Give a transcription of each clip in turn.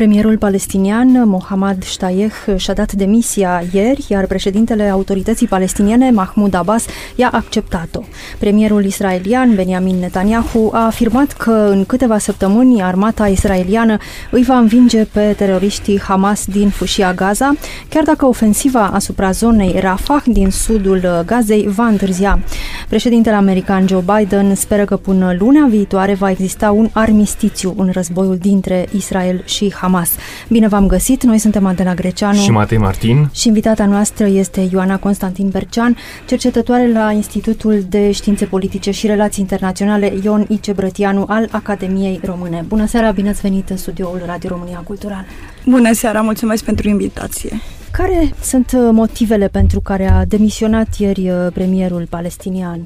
Premierul palestinian Mohammad Shtayeh și-a dat demisia ieri, iar președintele autorității palestiniene Mahmoud Abbas i-a acceptat-o. Premierul israelian Benjamin Netanyahu a afirmat că în câteva săptămâni armata israeliană îi va învinge pe teroriștii Hamas din fâșia Gaza, chiar dacă ofensiva asupra zonei Rafah din sudul Gazei va întârzia. Președintele american Joe Biden speră că până luna viitoare va exista un armistițiu în războiul dintre Israel și Hamas. Hamas. Bine v-am găsit, noi suntem Antena Greceanu și Matei Martin și invitata noastră este Ioana Constantin Bercean, cercetătoare la Institutul de Științe Politice și Relații Internaționale Ion Ice Brătianu al Academiei Române. Bună seara, bine ați venit în studioul Radio România Cultural. Bună seara, mulțumesc pentru invitație. Care sunt uh, motivele pentru care a demisionat ieri uh, premierul palestinian?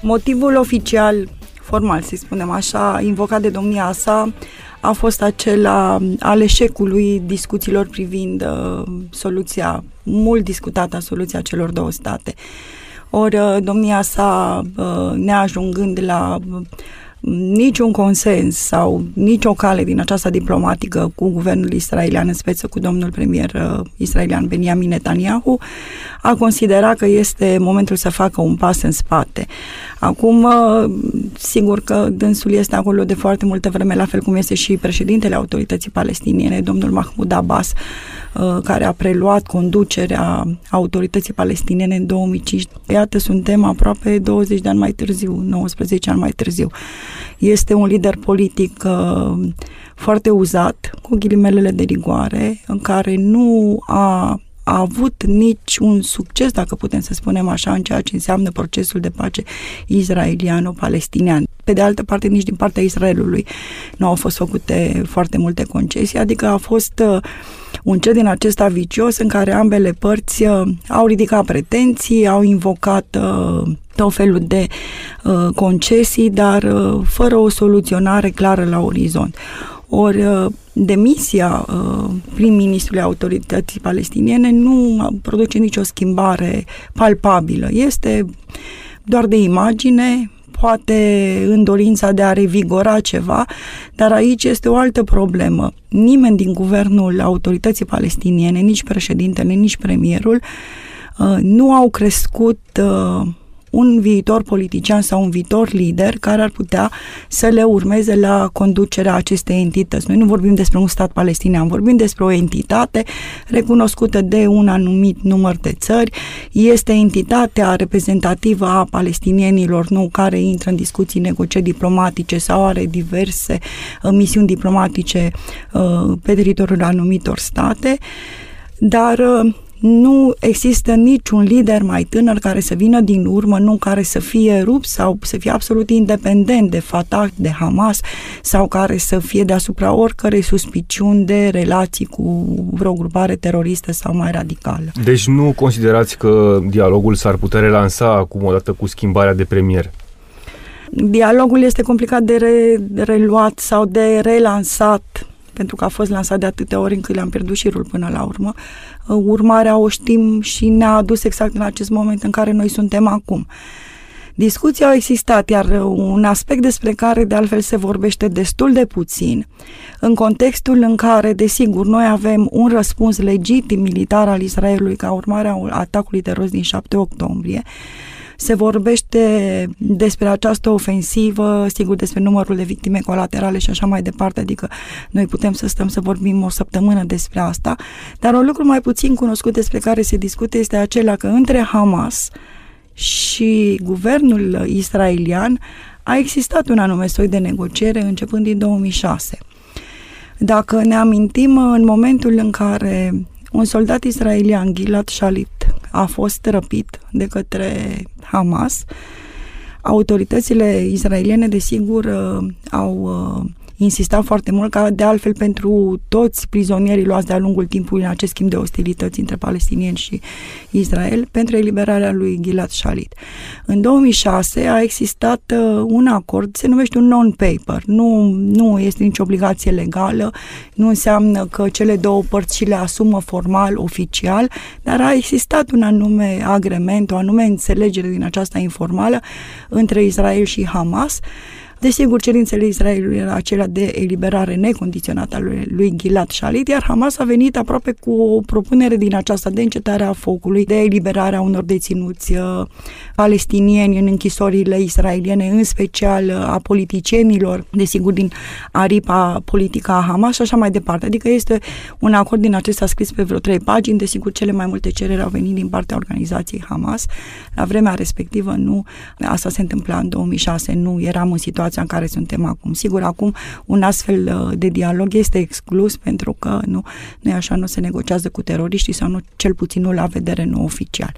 Motivul oficial, formal să spunem așa, invocat de domnia sa, a fost acela al eșecului discuțiilor privind uh, soluția, mult discutată soluția celor două state. Ori uh, domnia sa, uh, neajungând la uh, niciun consens sau nicio cale din această diplomatică cu guvernul israelian în speță cu domnul premier uh, israelian Benjamin Netanyahu, a considerat că este momentul să facă un pas în spate. Acum, uh, sigur că dânsul este acolo de foarte multă vreme, la fel cum este și președintele autorității palestiniene, domnul Mahmoud Abbas, uh, care a preluat conducerea autorității palestiniene în 2005. Iată, suntem aproape 20 de ani mai târziu, 19 ani mai târziu. Este un lider politic uh, foarte uzat, cu ghilimelele de rigoare, în care nu a a avut nici un succes, dacă putem să spunem așa, în ceea ce înseamnă procesul de pace israeliano-palestinian. Pe de altă parte, nici din partea Israelului nu au fost făcute foarte multe concesii, adică a fost uh, un cer din acesta vicios în care ambele părți uh, au ridicat pretenții, au invocat uh, tot felul de uh, concesii, dar uh, fără o soluționare clară la orizont. Ori uh, demisia uh, prim-ministrului autorității palestiniene nu produce nicio schimbare palpabilă. Este doar de imagine, poate în dorința de a revigora ceva, dar aici este o altă problemă. Nimeni din guvernul autorității palestiniene, nici președintele, nici premierul, uh, nu au crescut un viitor politician sau un viitor lider care ar putea să le urmeze la conducerea acestei entități. Noi nu vorbim despre un stat palestinian, vorbim despre o entitate recunoscută de un anumit număr de țări. Este entitatea reprezentativă a palestinienilor, nu care intră în discuții, negocieri diplomatice sau are diverse uh, misiuni diplomatice uh, pe teritoriul anumitor state, dar uh, nu există niciun lider mai tânăr care să vină din urmă, nu care să fie rupt sau să fie absolut independent de Fatah, de Hamas sau care să fie deasupra oricărei suspiciuni de relații cu vreo grupare teroristă sau mai radicală. Deci nu considerați că dialogul s-ar putea relansa acum odată cu schimbarea de premier? Dialogul este complicat de re- reluat sau de relansat pentru că a fost lansat de atâtea ori încât le-am pierdut șirul până la urmă. Uh, urmarea o știm și ne-a adus exact în acest moment în care noi suntem acum. Discuții au existat, iar uh, un aspect despre care de altfel se vorbește destul de puțin, în contextul în care, desigur, noi avem un răspuns legitim militar al Israelului ca urmare a atacului terorist din 7 octombrie, se vorbește despre această ofensivă, sigur despre numărul de victime colaterale și așa mai departe, adică noi putem să stăm să vorbim o săptămână despre asta, dar un lucru mai puțin cunoscut despre care se discute este acela că între Hamas și guvernul israelian a existat un anume soi de negociere începând din 2006. Dacă ne amintim, în momentul în care un soldat israelian, Gilad Shalit, a fost răpit de către Hamas. Autoritățile israeliene, desigur, uh, au uh, insista foarte mult ca de altfel pentru toți prizonierii luați de-a lungul timpului în acest schimb de ostilități între palestinieni și Israel pentru eliberarea lui Gilad Shalit. În 2006 a existat uh, un acord, se numește un non-paper, nu, nu este nicio obligație legală, nu înseamnă că cele două părți și le asumă formal, oficial, dar a existat un anume agrement, o anume înțelegere din aceasta informală între Israel și Hamas Desigur, cerințele Israelului era acelea de eliberare necondiționată a lui, lui Gilad Shalit, iar Hamas a venit aproape cu o propunere din aceasta de încetare a focului, de eliberarea unor deținuți uh, palestinieni în închisorile israeliene, în special uh, a politicienilor, desigur, din aripa politică a Hamas și așa mai departe. Adică este un acord din acesta scris pe vreo trei pagini, desigur, cele mai multe cereri au venit din partea organizației Hamas. La vremea respectivă nu, asta se întâmpla în 2006, nu eram în situație situația în care suntem acum. Sigur, acum un astfel uh, de dialog este exclus pentru că nu, nu e așa, nu se negociază cu teroriștii sau nu, cel puțin nu la vedere nu oficial.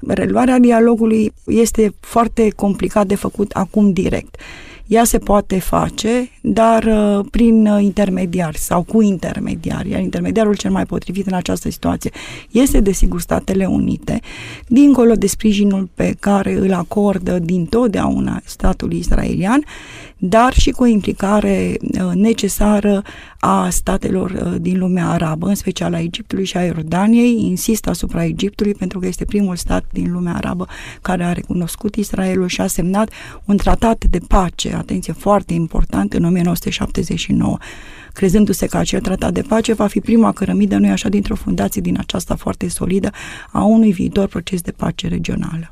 Reluarea dialogului este foarte complicat de făcut acum direct. Ea se poate face, dar uh, prin uh, intermediari sau cu intermediari. Iar intermediarul cel mai potrivit în această situație este, desigur, Statele Unite, dincolo de sprijinul pe care îl acordă din totdeauna statul israelian, dar și cu o implicare uh, necesară a statelor uh, din lumea arabă, în special a Egiptului și a Iordaniei. Insist asupra Egiptului pentru că este primul stat din lumea arabă care a recunoscut Israelul și a semnat un tratat de pace, atenție foarte important, în 1979 crezându-se că acel tratat de pace va fi prima cărămidă, nu așa, dintr-o fundație din aceasta foarte solidă a unui viitor proces de pace regională.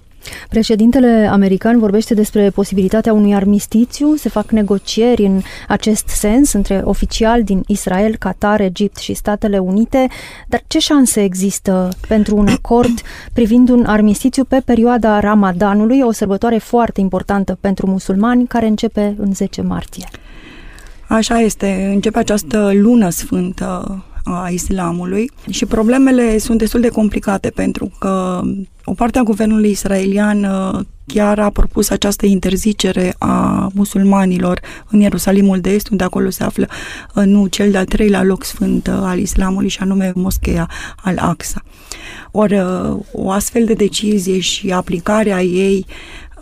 Președintele american vorbește despre posibilitatea unui armistițiu, se fac negocieri în acest sens între oficiali din Israel, Qatar, Egipt și Statele Unite, dar ce șanse există pentru un acord privind un armistițiu pe perioada Ramadanului, o sărbătoare foarte importantă pentru musulmani care începe în 10 martie? Așa este, începe această lună sfântă a islamului și problemele sunt destul de complicate pentru că o parte a guvernului israelian uh, chiar a propus această interzicere a musulmanilor în Ierusalimul de Est, unde acolo se află uh, nu cel de-al treilea loc sfânt uh, al islamului și anume moscheea al Aqsa. Ori o astfel de decizie și aplicarea ei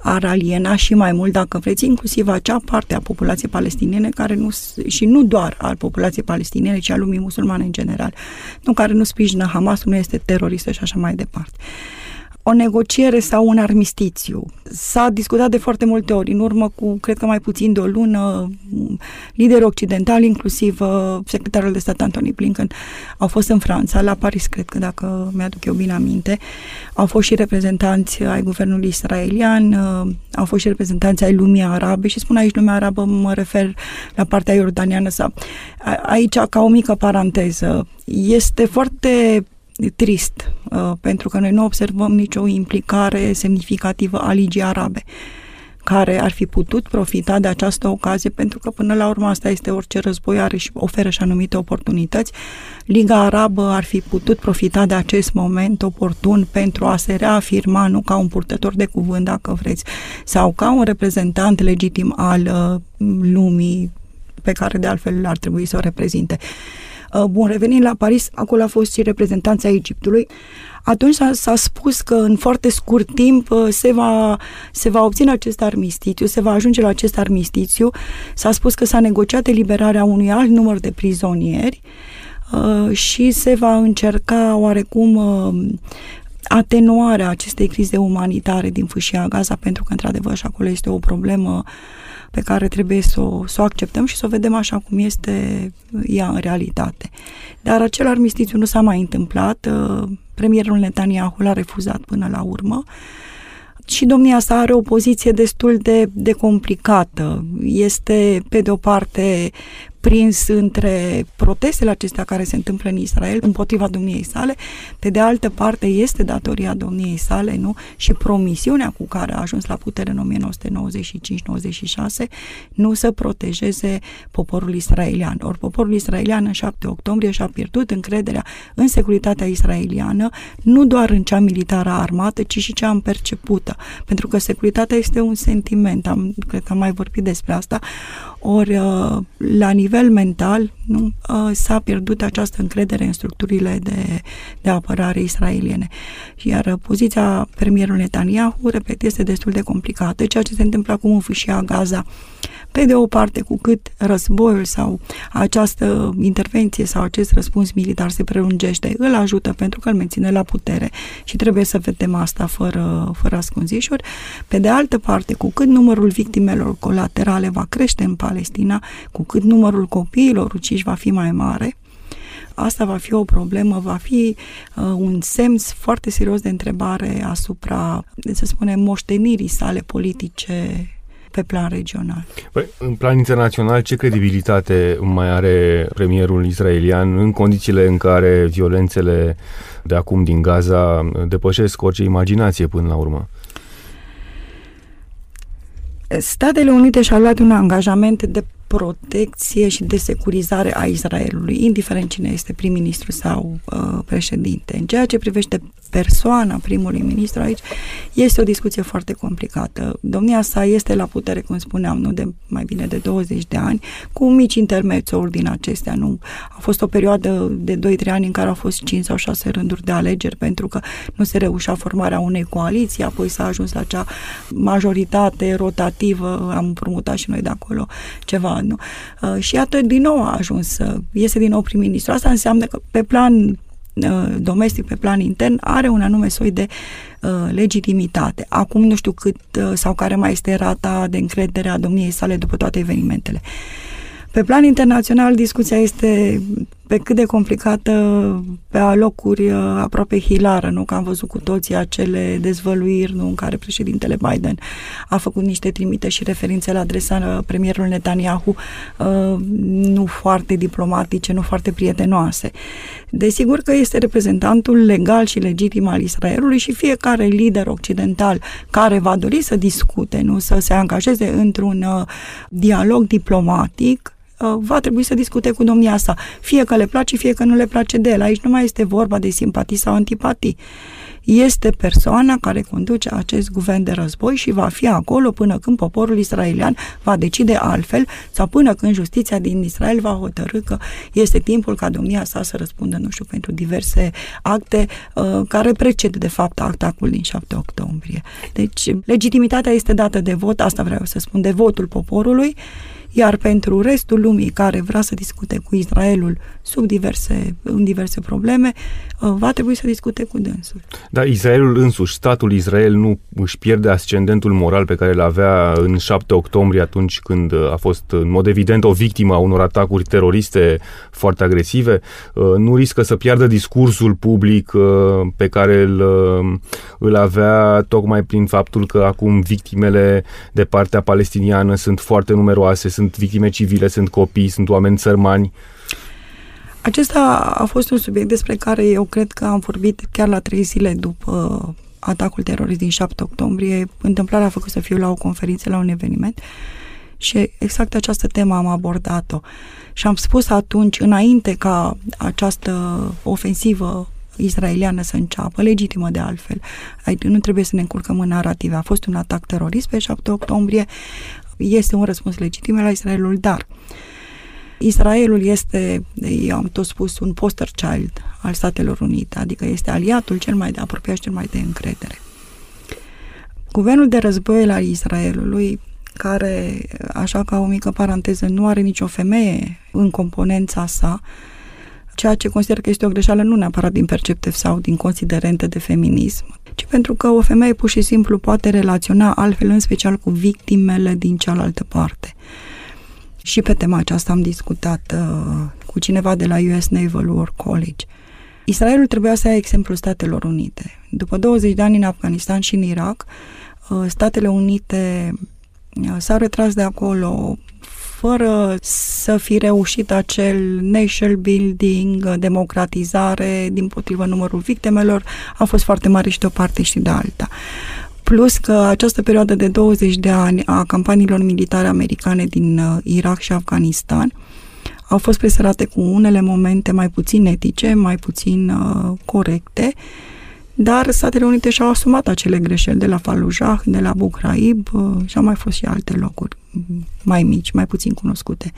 ar aliena și mai mult, dacă vreți, inclusiv acea parte a populației palestiniene care nu, și nu doar al populației palestiniene, ci a lumii musulmane în general, nu care nu sprijină Hamas, nu este teroristă și așa mai departe o negociere sau un armistițiu. S-a discutat de foarte multe ori, în urmă cu, cred că mai puțin de o lună, lideri occidentali, inclusiv uh, secretarul de stat Antony Blinken, au fost în Franța, la Paris, cred că, dacă mi-aduc eu bine aminte. Au fost și reprezentanți ai guvernului israelian, uh, au fost și reprezentanți ai lumii arabe și spun aici lumea arabă, mă refer la partea iordaniană sau aici, ca o mică paranteză, este foarte trist, uh, pentru că noi nu observăm nicio implicare semnificativă a Ligii Arabe care ar fi putut profita de această ocazie, pentru că până la urmă asta este orice război are și oferă și anumite oportunități. Liga Arabă ar fi putut profita de acest moment oportun pentru a se reafirma nu ca un purtător de cuvânt, dacă vreți, sau ca un reprezentant legitim al uh, lumii pe care de altfel ar trebui să o reprezinte. Uh, bun, revenind la Paris, acolo a fost și reprezentanța Egiptului. Atunci s-a, s-a spus că în foarte scurt timp uh, se va, se va obține acest armistițiu, se va ajunge la acest armistițiu. S-a spus că s-a negociat eliberarea unui alt număr de prizonieri uh, și se va încerca oarecum atenuarea acestei crize umanitare din fâșia Gaza, pentru că, într-adevăr, și acolo este o problemă pe care trebuie să o, să o acceptăm și să o vedem așa cum este ea în realitate. Dar acel armistițiu nu s-a mai întâmplat, uh, premierul Netanyahu l-a refuzat până la urmă și domnia sa are o poziție destul de, de complicată. Este, pe de o parte, prins între protestele acestea care se întâmplă în Israel împotriva domniei sale, pe de altă parte este datoria domniei sale nu? și promisiunea cu care a ajuns la putere în 1995-96 nu să protejeze poporul israelian. Ori poporul israelian în 7 octombrie și-a pierdut încrederea în securitatea israeliană, nu doar în cea militară armată, ci și cea în percepută. Pentru că securitatea este un sentiment, am, cred că am mai vorbit despre asta, ori uh, la nivel mental nu, uh, s-a pierdut această încredere în structurile de, de apărare israeliene. Iar poziția premierului Netanyahu, repet, este destul de complicată. Ceea ce se întâmplă acum în fâșia Gaza pe de o parte, cu cât războiul sau această intervenție sau acest răspuns militar se prelungește, îl ajută pentru că îl menține la putere și trebuie să vedem asta fără, fără ascunzișuri. Pe de altă parte, cu cât numărul victimelor colaterale va crește în Palestina, cu cât numărul copiilor uciși va fi mai mare, asta va fi o problemă, va fi uh, un semn foarte serios de întrebare asupra, să spunem, moștenirii sale politice pe plan regional. Păi, în plan internațional, ce credibilitate mai are premierul israelian în condițiile în care violențele de acum din Gaza depășesc orice imaginație până la urmă? Statele Unite și-au luat un angajament de protecție și de securizare a Israelului, indiferent cine este prim-ministru sau uh, președinte. În ceea ce privește persoana primului ministru aici, este o discuție foarte complicată. Domnia sa este la putere, cum spuneam, nu de mai bine de 20 de ani, cu mici intermețuri din acestea. Nu? A fost o perioadă de 2-3 ani în care au fost 5 sau 6 rânduri de alegeri, pentru că nu se reușea formarea unei coaliții, apoi s-a ajuns la acea majoritate rotativă, am promutat și noi de acolo ceva nu? Uh, și iată, din nou a ajuns să iese din nou prim-ministru. Asta înseamnă că pe plan uh, domestic, pe plan intern, are un anume soi de uh, legitimitate. Acum nu știu cât uh, sau care mai este rata de încredere a domniei sale după toate evenimentele. Pe plan internațional, discuția este pe cât de complicată pe alocuri uh, aproape hilară, nu? Că am văzut cu toții acele dezvăluiri, nu? În care președintele Biden a făcut niște trimite și referințe la adresa uh, premierului Netanyahu uh, nu foarte diplomatice, nu foarte prietenoase. Desigur că este reprezentantul legal și legitim al Israelului și fiecare lider occidental care va dori să discute, nu să se angajeze într-un dialog diplomatic, Uh, va trebui să discute cu domnia sa. Fie că le place, fie că nu le place de el. Aici nu mai este vorba de simpatii sau antipatii. Este persoana care conduce acest guvern de război și va fi acolo până când poporul israelian va decide altfel sau până când justiția din Israel va hotărâ că este timpul ca domnia sa să răspundă, nu știu, pentru diverse acte uh, care preced de fapt atacul din 7 octombrie. Deci, legitimitatea este dată de vot, asta vreau să spun, de votul poporului iar pentru restul lumii care vrea să discute cu Israelul sub diverse, în diverse probleme, uh, va trebui să discute cu dânsul. Dar Israelul însuși, statul Israel nu își pierde ascendentul moral pe care îl avea în 7 octombrie atunci când uh, a fost în mod evident o victimă a unor atacuri teroriste foarte agresive, uh, nu riscă să piardă discursul public pe care îl, îl avea tocmai prin faptul că acum victimele de partea palestiniană sunt foarte numeroase, sunt sunt victime civile, sunt copii, sunt oameni sărmani. Acesta a fost un subiect despre care eu cred că am vorbit chiar la trei zile după atacul terorist din 7 octombrie. Întâmplarea a făcut să fiu la o conferință, la un eveniment și exact această temă am abordat-o. Și am spus atunci, înainte ca această ofensivă israeliană să înceapă, legitimă de altfel. Adică nu trebuie să ne încurcăm în narrative. A fost un atac terorist pe 7 octombrie, este un răspuns legitim la Israelul, dar Israelul este, eu am tot spus, un poster child al Statelor Unite, adică este aliatul cel mai de apropiat și cel mai de încredere. Guvernul de război al Israelului, care, așa ca o mică paranteză, nu are nicio femeie în componența sa, ceea ce consider că este o greșeală nu neapărat din perceptiv sau din considerente de feminism, ci pentru că o femeie pur și simplu poate relaționa altfel, în special cu victimele din cealaltă parte. Și pe tema aceasta am discutat uh, cu cineva de la US Naval War College. Israelul trebuia să ia exemplul Statelor Unite. După 20 de ani în Afganistan și în Irak, uh, Statele Unite uh, s-au retras de acolo fără să fi reușit acel nation building, democratizare, din potrivă numărul victimelor, a fost foarte mare și de o parte și de alta. Plus că această perioadă de 20 de ani a campaniilor militare americane din uh, Irak și Afganistan au fost presărate cu unele momente mai puțin etice, mai puțin uh, corecte, dar Statele Unite și-au asumat acele greșeli de la Fallujah, de la Bucraib uh, și au mai fost și alte locuri mai mici, mai puțin cunoscute.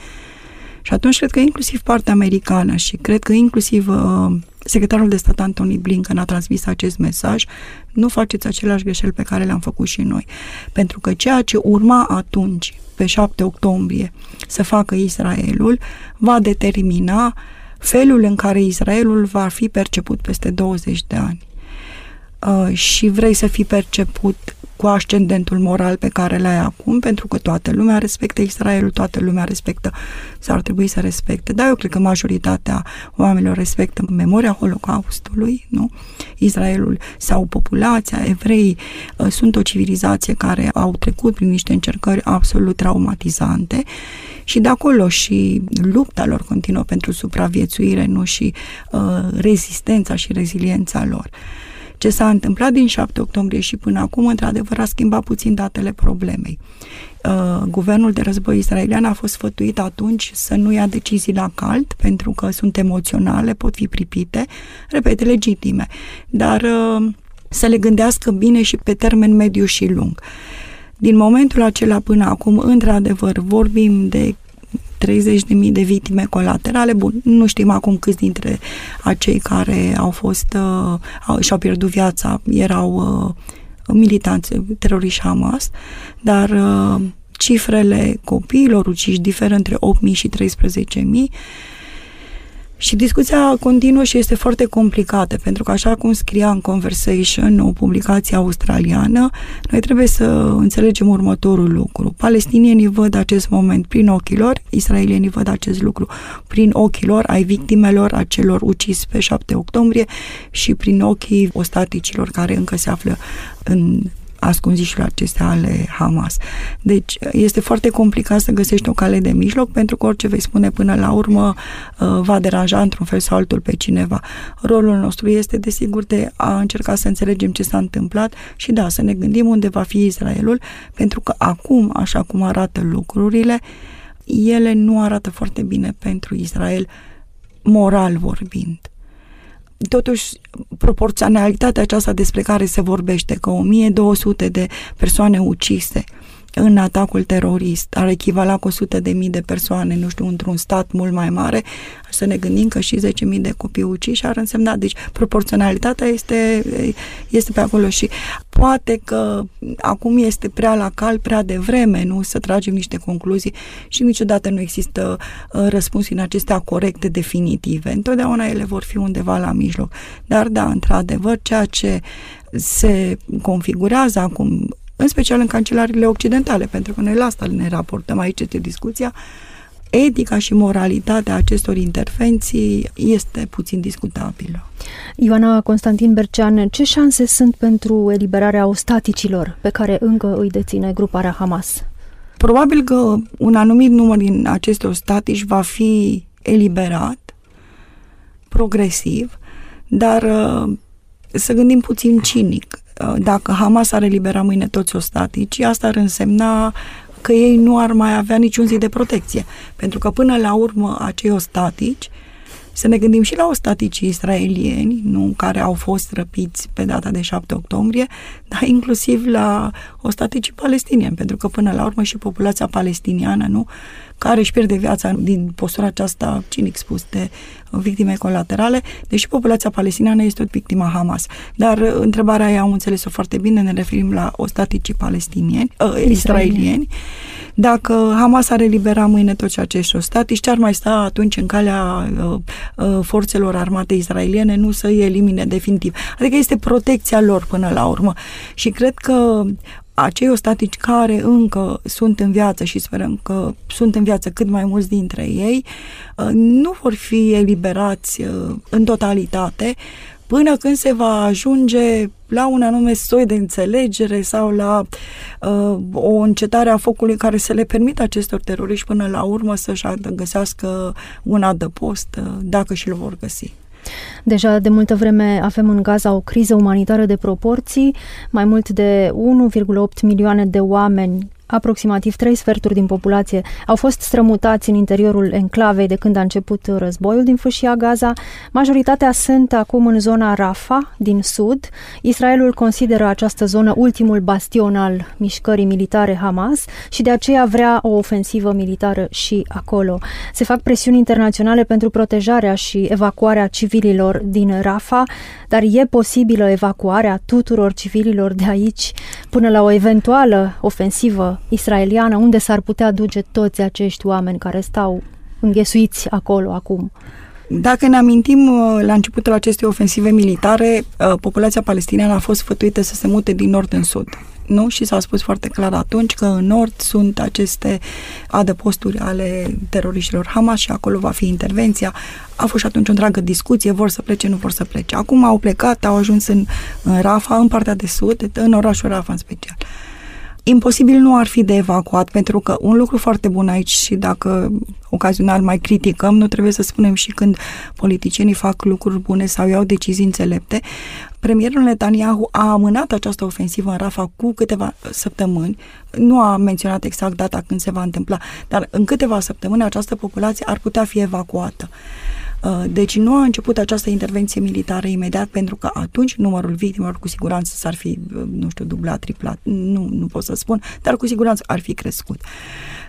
Și atunci cred că inclusiv partea americană și cred că inclusiv uh, secretarul de stat Antony Blinken a transmis acest mesaj, nu faceți aceleași greșeli pe care le-am făcut și noi. Pentru că ceea ce urma atunci, pe 7 octombrie, să facă Israelul, va determina felul în care Israelul va fi perceput peste 20 de ani. Uh, și vrei să fii perceput cu ascendentul moral pe care l-ai acum, pentru că toată lumea respectă Israelul, toată lumea respectă sau ar trebui să respecte. Dar eu cred că majoritatea oamenilor respectă memoria Holocaustului, nu? Israelul sau populația, evrei, uh, sunt o civilizație care au trecut prin niște încercări absolut traumatizante și de acolo și lupta lor continuă pentru supraviețuire, nu? Și uh, rezistența și reziliența lor. Ce s-a întâmplat din 7 octombrie și până acum, într-adevăr, a schimbat puțin datele problemei. Uh, guvernul de război israelian a fost sfătuit atunci să nu ia decizii la cald, pentru că sunt emoționale, pot fi pripite, repet, legitime, dar uh, să le gândească bine și pe termen mediu și lung. Din momentul acela până acum, într-adevăr, vorbim de 30.000 de victime colaterale. Bun, nu știm acum câți dintre acei care au fost uh, și-au pierdut viața erau uh, militanți teroriști Hamas, dar uh, cifrele copiilor uciși diferă între 8.000 și 13.000 și discuția continuă și este foarte complicată, pentru că așa cum scria în Conversation, o publicație australiană, noi trebuie să înțelegem următorul lucru. Palestinienii văd acest moment prin ochii lor, israelienii văd acest lucru prin ochii lor, ai victimelor, a celor ucis pe 7 octombrie și prin ochii ostaticilor care încă se află în ascunzișurile acestea ale Hamas. Deci este foarte complicat să găsești o cale de mijloc pentru că orice vei spune până la urmă uh, va deranja într-un fel sau altul pe cineva. Rolul nostru este desigur de a încerca să înțelegem ce s-a întâmplat și da, să ne gândim unde va fi Israelul pentru că acum, așa cum arată lucrurile, ele nu arată foarte bine pentru Israel moral vorbind totuși proporționalitatea aceasta despre care se vorbește, că 1200 de persoane ucise în atacul terorist ar echivala cu 100 de mii de persoane, nu știu, într-un stat mult mai mare, să ne gândim că și 10.000 de copii uciși ar însemna, deci proporționalitatea este, este pe acolo și poate că acum este prea la cal, prea devreme, nu, să tragem niște concluzii și niciodată nu există uh, răspuns în acestea corecte, definitive. Întotdeauna ele vor fi undeva la mijloc. Dar da, într-adevăr, ceea ce se configurează acum în special în cancelariile occidentale, pentru că noi la asta ne raportăm aici este discuția, etica și moralitatea acestor intervenții este puțin discutabilă. Ioana Constantin Bercean, ce șanse sunt pentru eliberarea ostaticilor pe care încă îi deține gruparea Hamas? Probabil că un anumit număr din aceste ostatici va fi eliberat progresiv, dar uh, să gândim puțin cinic. Uh, dacă Hamas ar elibera mâine toți ostatici, asta ar însemna că ei nu ar mai avea niciun zi de protecție. Pentru că până la urmă acei ostatici să ne gândim și la ostaticii israelieni, nu, care au fost răpiți pe data de 7 octombrie, dar inclusiv la ostaticii palestinieni, pentru că până la urmă și populația palestiniană, nu, care își pierde viața din postura aceasta cinic spus de victime colaterale, deși populația palestiniană este o victimă Hamas. Dar uh, întrebarea aia am înțeles-o foarte bine, ne referim la ostaticii palestinieni, uh, israelieni. Dacă Hamas ar elibera mâine toți acești ostatici, ce ar mai sta atunci în calea uh, uh, forțelor armate israeliene nu să îi elimine definitiv? Adică este protecția lor până la urmă. Și cred că acei ostatici care încă sunt în viață și sperăm că sunt în viață cât mai mulți dintre ei, uh, nu vor fi eliberați uh, în totalitate până când se va ajunge la un anume soi de înțelegere sau la uh, o încetare a focului care să le permită acestor teroriști până la urmă să-și găsească un adăpost, uh, dacă și-l vor găsi. Deja de multă vreme avem în Gaza o criză umanitară de proporții. Mai mult de 1,8 milioane de oameni aproximativ trei sferturi din populație au fost strămutați în interiorul enclavei de când a început războiul din fâșia Gaza. Majoritatea sunt acum în zona Rafa, din sud. Israelul consideră această zonă ultimul bastion al mișcării militare Hamas și de aceea vrea o ofensivă militară și acolo. Se fac presiuni internaționale pentru protejarea și evacuarea civililor din Rafa, dar e posibilă evacuarea tuturor civililor de aici până la o eventuală ofensivă israeliană, unde s-ar putea duce toți acești oameni care stau înghesuiți acolo acum? Dacă ne amintim uh, la începutul acestei ofensive militare, uh, populația palestiniană a fost sfătuită să se mute din nord în sud. Nu? Și s-a spus foarte clar atunci că în nord sunt aceste adăposturi ale teroriștilor Hamas și acolo va fi intervenția. A fost și atunci o întreagă discuție, vor să plece, nu vor să plece. Acum au plecat, au ajuns în, în Rafa, în partea de sud, în orașul Rafa în special. Imposibil nu ar fi de evacuat, pentru că un lucru foarte bun aici și dacă ocazional mai criticăm, nu trebuie să spunem și când politicienii fac lucruri bune sau iau decizii înțelepte. Premierul Netanyahu a amânat această ofensivă în Rafa cu câteva săptămâni, nu a menționat exact data când se va întâmpla, dar în câteva săptămâni această populație ar putea fi evacuată. Uh, deci nu a început această intervenție militară imediat pentru că atunci numărul victimelor cu siguranță s-ar fi, uh, nu știu, dublat, triplat, nu, nu pot să spun, dar cu siguranță ar fi crescut.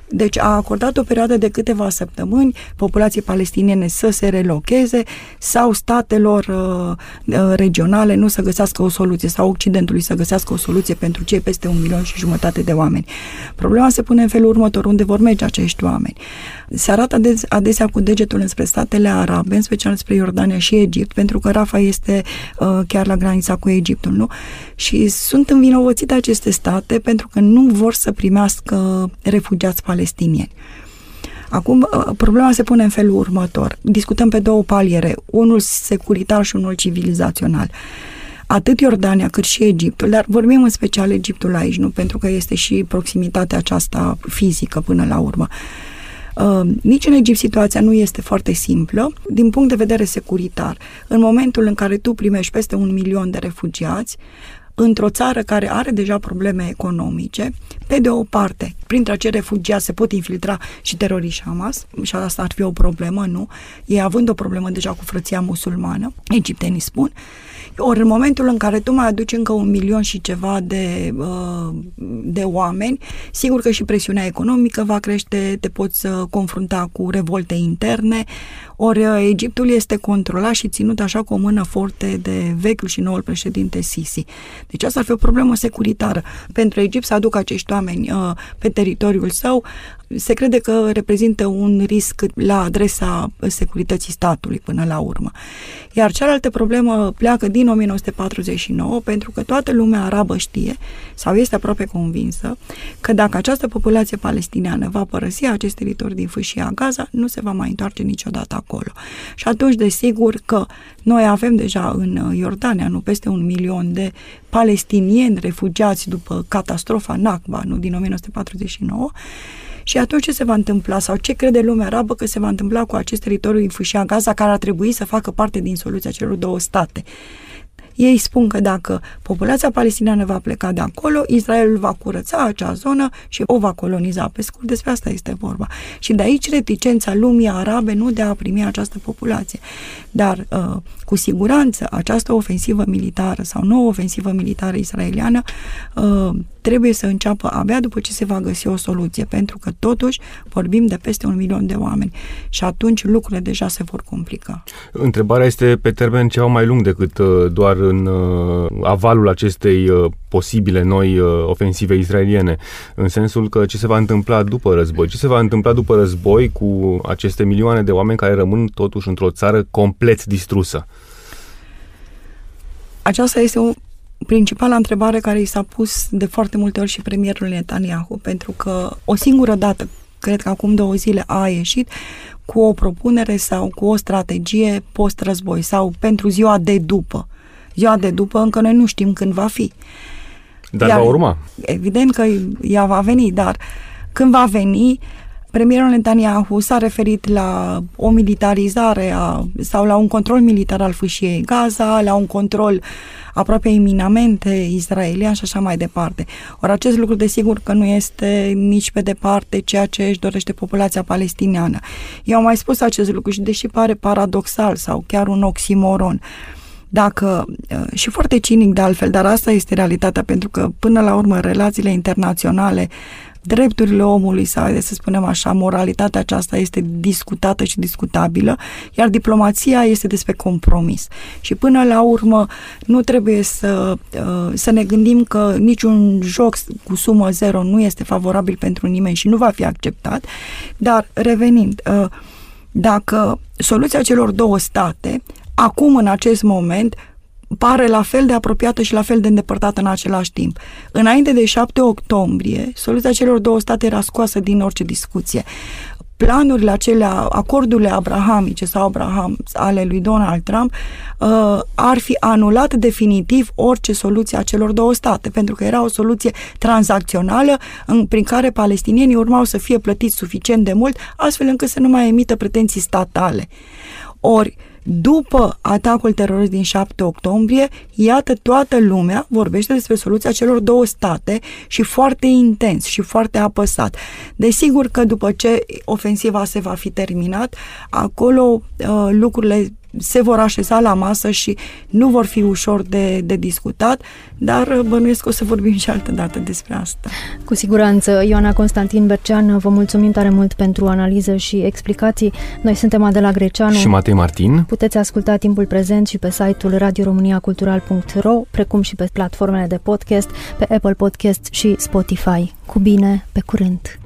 Deci a acordat o perioadă de câteva săptămâni populației palestiniene să se relocheze sau statelor uh, uh, regionale nu să găsească o soluție sau Occidentului să găsească o soluție pentru cei peste un milion și jumătate de oameni. Problema se pune în felul următor, unde vor merge acești oameni. Se arată adesea cu degetul înspre statele arabe, în special spre Iordania și Egipt, pentru că Rafa este uh, chiar la granița cu Egiptul, nu? Și sunt învinovățite aceste state pentru că nu vor să primească refugiați palestinieni. Acum, uh, problema se pune în felul următor. Discutăm pe două paliere, unul securitar și unul civilizațional. Atât Iordania cât și Egiptul, dar vorbim în special Egiptul aici, nu? Pentru că este și proximitatea aceasta fizică până la urmă. Uh, nici în Egipt situația nu este foarte simplă din punct de vedere securitar. În momentul în care tu primești peste un milion de refugiați, într-o țară care are deja probleme economice, pe de o parte, printre acei refugiați se pot infiltra și teroriști Hamas, și asta ar fi o problemă, nu? Ei având o problemă deja cu frăția musulmană, egiptenii spun, ori în momentul în care tu mai aduci încă un milion și ceva de, uh, de oameni, sigur că și presiunea economică va crește, te poți uh, confrunta cu revolte interne, ori uh, Egiptul este controlat și ținut așa cu o mână forte de vechiul și noul președinte Sisi. Deci asta ar fi o problemă securitară. Pentru Egipt să aducă acești oameni uh, pe teritoriul său, se crede că reprezintă un risc la adresa securității statului până la urmă. Iar cealaltă problemă pleacă din 1949 pentru că toată lumea arabă știe sau este aproape convinsă că dacă această populație palestiniană va părăsi acest teritoriu din fâșia Gaza, nu se va mai întoarce niciodată acolo. Și atunci, desigur că noi avem deja în Iordania, nu peste un milion de palestinieni refugiați după catastrofa Nakba, nu din 1949, și atunci ce se va întâmpla sau ce crede lumea arabă că se va întâmpla cu acest teritoriu din fâșia Gaza care ar trebui să facă parte din soluția celor două state? Ei spun că dacă populația palestiniană va pleca de acolo, Israelul va curăța acea zonă și o va coloniza. Pe scurt, despre asta este vorba. Și de aici reticența lumii arabe nu de a primi această populație. Dar, uh, cu siguranță, această ofensivă militară sau nouă ofensivă militară israeliană uh, trebuie să înceapă abia după ce se va găsi o soluție, pentru că totuși vorbim de peste un milion de oameni și atunci lucrurile deja se vor complica. Întrebarea este pe termen ceva mai lung decât uh, doar în uh, avalul acestei uh, posibile noi ofensive israeliene, în sensul că ce se va întâmpla după război, ce se va întâmpla după război cu aceste milioane de oameni care rămân totuși într-o țară complet distrusă. Aceasta este o principala întrebare care i s-a pus de foarte multe ori și premierul Netanyahu, pentru că o singură dată cred că acum două zile a ieșit, cu o propunere sau cu o strategie post-război sau pentru ziua de după. Ziua de după încă noi nu știm când va fi. Dar Iar, va urma. Evident că ea va veni, dar când va veni, Premierul Netanyahu s-a referit la o militarizare a, sau la un control militar al fâșiei Gaza, la un control aproape iminamente israelian și așa mai departe. Ori acest lucru, desigur, că nu este nici pe departe ceea ce își dorește populația palestiniană. Eu am mai spus acest lucru și deși pare paradoxal sau chiar un oximoron, dacă, uh, și foarte cinic de altfel, dar asta este realitatea, pentru că până la urmă relațiile internaționale drepturile omului sau, să spunem așa, moralitatea aceasta este discutată și discutabilă, iar diplomația este despre compromis. Și până la urmă nu trebuie să, uh, să ne gândim că niciun joc cu sumă zero nu este favorabil pentru nimeni și nu va fi acceptat, dar revenind, uh, dacă soluția celor două state, acum în acest moment, pare la fel de apropiată și la fel de îndepărtată în același timp. Înainte de 7 octombrie, soluția celor două state era scoasă din orice discuție. Planurile acelea, acordurile abrahamice sau Abraham ale lui Donald Trump uh, ar fi anulat definitiv orice soluție a celor două state, pentru că era o soluție tranzacțională în, prin care palestinienii urmau să fie plătiți suficient de mult, astfel încât să nu mai emită pretenții statale. Ori, uh, după atacul terorist din 7 octombrie, iată toată lumea vorbește despre soluția celor două state și foarte intens și foarte apăsat. Desigur că după ce ofensiva se va fi terminat, acolo uh, lucrurile se vor așeza la masă și nu vor fi ușor de, de discutat, dar uh, bănuiesc că o să vorbim și altă dată despre asta. Cu siguranță, Ioana Constantin Bercean, vă mulțumim tare mult pentru analiză și explicații. Noi suntem Adela Greceanu și Matei Martin. Puteți asculta timpul prezent și pe site-ul radioromaniacultural.ro, precum și pe platformele de podcast, pe Apple Podcast și Spotify. Cu bine, pe curând!